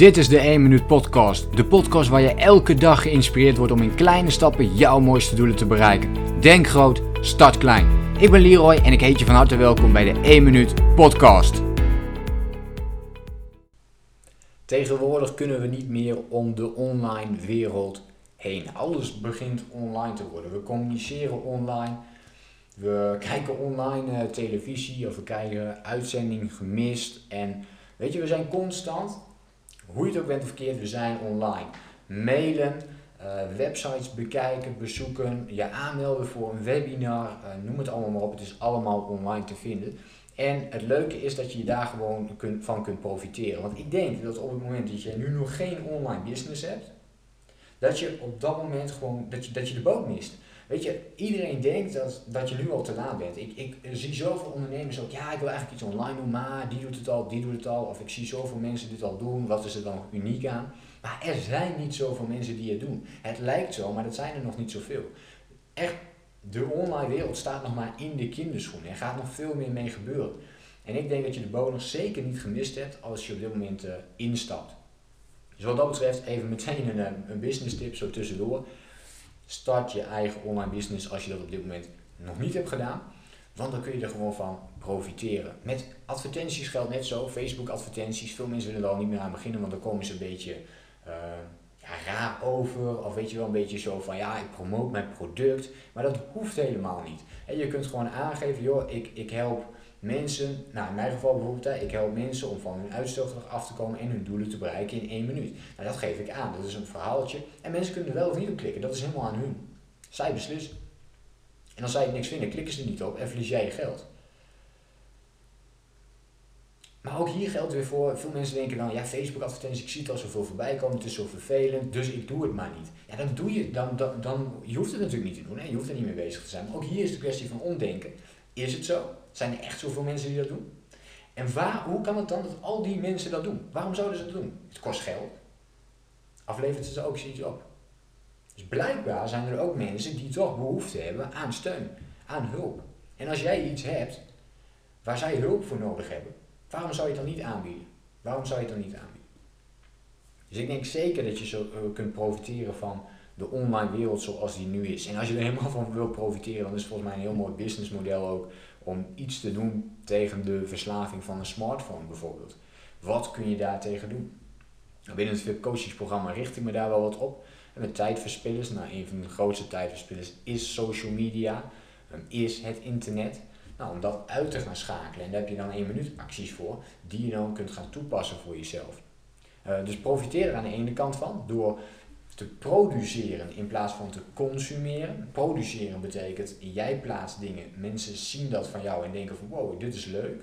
Dit is de 1 Minuut Podcast. De podcast waar je elke dag geïnspireerd wordt om in kleine stappen jouw mooiste doelen te bereiken. Denk groot, start klein. Ik ben Leroy en ik heet je van harte welkom bij de 1 Minuut Podcast. Tegenwoordig kunnen we niet meer om de online wereld heen. Alles begint online te worden. We communiceren online. We kijken online uh, televisie of we kijken uitzending gemist. En weet je, we zijn constant hoe je het ook bent of verkeerd, we zijn online. Mailen, uh, websites bekijken, bezoeken, je aanmelden voor een webinar, uh, noem het allemaal maar op. Het is allemaal online te vinden. En het leuke is dat je daar gewoon van kunt profiteren. Want ik denk dat op het moment dat je nu nog geen online business hebt, dat je op dat moment gewoon dat je, dat je de boot mist. Weet je, iedereen denkt dat, dat je nu al te laat bent. Ik, ik zie zoveel ondernemers ook, ja, ik wil eigenlijk iets online doen, maar die doet het al, die doet het al. Of ik zie zoveel mensen dit al doen, wat is er dan uniek aan? Maar er zijn niet zoveel mensen die het doen. Het lijkt zo, maar dat zijn er nog niet zoveel. Echt, de online wereld staat nog maar in de kinderschoenen. Er gaat nog veel meer mee gebeuren. En ik denk dat je de bonus zeker niet gemist hebt als je op dit moment uh, instapt. Dus wat dat betreft even meteen een, eh, een business tip zo tussendoor. Start je eigen online business als je dat op dit moment nog niet hebt gedaan. Want dan kun je er gewoon van profiteren. Met advertenties geldt net zo. Facebook advertenties. Veel mensen willen er al niet meer aan beginnen, want dan komen ze een beetje ja, raar over. Of weet je wel, een beetje zo van ja, ik promote mijn product. Maar dat hoeft helemaal niet. En je kunt gewoon aangeven, joh, ik, ik help mensen, nou in mijn geval bijvoorbeeld, ik help mensen om van hun uitstelgedrag af te komen en hun doelen te bereiken in één minuut. Nou, dat geef ik aan, dat is een verhaaltje. En mensen kunnen wel of niet klikken, dat is helemaal aan hun. Zij beslissen. En als zij niks vinden, klikken ze er niet op en verlies jij je geld. Maar ook hier geldt weer voor, veel mensen denken dan, ja Facebook advertenties, ik zie het al zoveel voorbij komen, het is zo vervelend, dus ik doe het maar niet. Ja, dan doe je, dan, dan, dan, je hoeft het natuurlijk niet te doen, hè? je hoeft er niet mee bezig te zijn. Maar ook hier is de kwestie van omdenken. Is het zo? Zijn er echt zoveel mensen die dat doen? En waar, hoe kan het dan dat al die mensen dat doen? Waarom zouden ze dat doen? Het kost geld. Aflevert het ze ook iets op. Dus blijkbaar zijn er ook mensen die toch behoefte hebben aan steun, aan hulp. En als jij iets hebt waar zij hulp voor nodig hebben, waarom zou je het dan niet aanbieden? Waarom zou je het dan niet aanbieden? Dus ik denk zeker dat je zo uh, kunt profiteren van de online wereld zoals die nu is. En als je er helemaal van wil profiteren, dan is het volgens mij een heel mooi businessmodel ook om iets te doen tegen de verslaving van een smartphone bijvoorbeeld. Wat kun je daar tegen doen? Nou, binnen het VIP coachingsprogramma richt ik me daar wel wat op. En met tijdverspillers, nou een van de grootste tijdverspillers is social media, is het internet. Nou, om dat uit te gaan schakelen, en daar heb je dan één minuut acties voor, die je dan kunt gaan toepassen voor jezelf. Uh, dus profiteer er aan de ene kant van door te produceren in plaats van te consumeren. Produceren betekent jij plaatst dingen, mensen zien dat van jou en denken van wow, dit is leuk.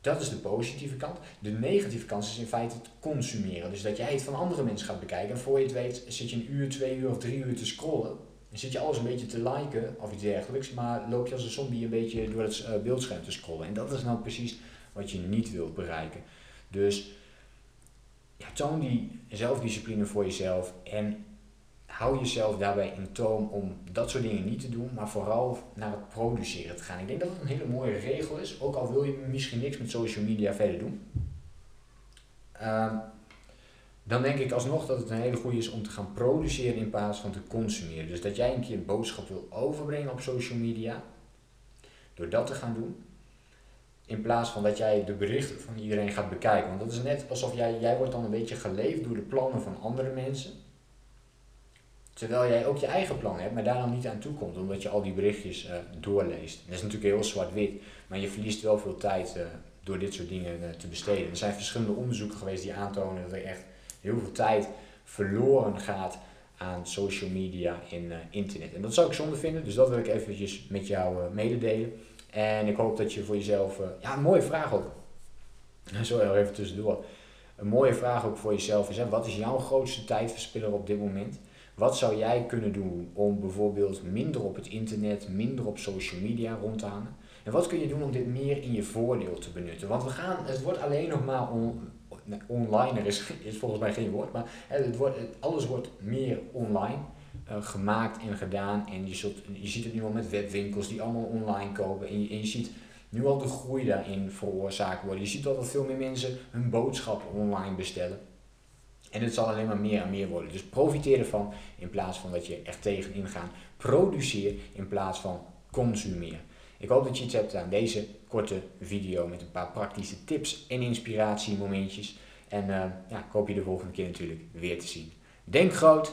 Dat is de positieve kant. De negatieve kant is in feite het consumeren. Dus dat jij het van andere mensen gaat bekijken en voor je het weet zit je een uur, twee uur of drie uur te scrollen. En zit je alles een beetje te liken of iets dergelijks, maar loop je als een zombie een beetje door het eh, beeldscherm te scrollen. En dat is nou precies wat je niet wilt bereiken. Dus ja, toon die zelfdiscipline voor jezelf en hou jezelf daarbij in toom om dat soort dingen niet te doen, maar vooral naar het produceren te gaan. Ik denk dat het een hele mooie regel is, ook al wil je misschien niks met social media verder doen. Uh, dan denk ik alsnog dat het een hele goede is om te gaan produceren in plaats van te consumeren. Dus dat jij een keer een boodschap wil overbrengen op social media, door dat te gaan doen, in plaats van dat jij de berichten van iedereen gaat bekijken. Want dat is net alsof jij, jij wordt dan een beetje geleefd door de plannen van andere mensen. Terwijl jij ook je eigen plan hebt, maar daar dan niet aan toe komt, omdat je al die berichtjes uh, doorleest. Dat is natuurlijk heel zwart-wit, maar je verliest wel veel tijd uh, door dit soort dingen uh, te besteden. Er zijn verschillende onderzoeken geweest die aantonen dat er echt heel veel tijd verloren gaat aan social media en internet. En dat zou ik zonde vinden, dus dat wil ik eventjes met jou mededelen. En ik hoop dat je voor jezelf, uh, ja, een mooie vraag ook. Zo even tussendoor. Een mooie vraag ook voor jezelf is: hè, wat is jouw grootste tijdverspiller op dit moment? Wat zou jij kunnen doen om bijvoorbeeld minder op het internet, minder op social media rond te hangen? En wat kun je doen om dit meer in je voordeel te benutten? Want we gaan, het wordt alleen nog maar on, online, er is, is volgens mij geen woord, maar het wordt, alles wordt meer online. Uh, gemaakt en gedaan. En je, zult, je ziet het nu al met webwinkels die allemaal online kopen. En je, ziet nu al de groei daarin veroorzaakt worden. Je ziet al veel meer mensen hun boodschappen online bestellen. En het zal alleen maar meer en meer worden. Dus profiteer ervan in plaats van dat je er tegenin gaat. Produceer in plaats van consumeer. Ik hoop dat je iets hebt aan deze korte video met een paar praktische tips en inspiratiemomentjes. En uh, ja, ik hoop je de volgende keer natuurlijk weer te zien. Denk groot,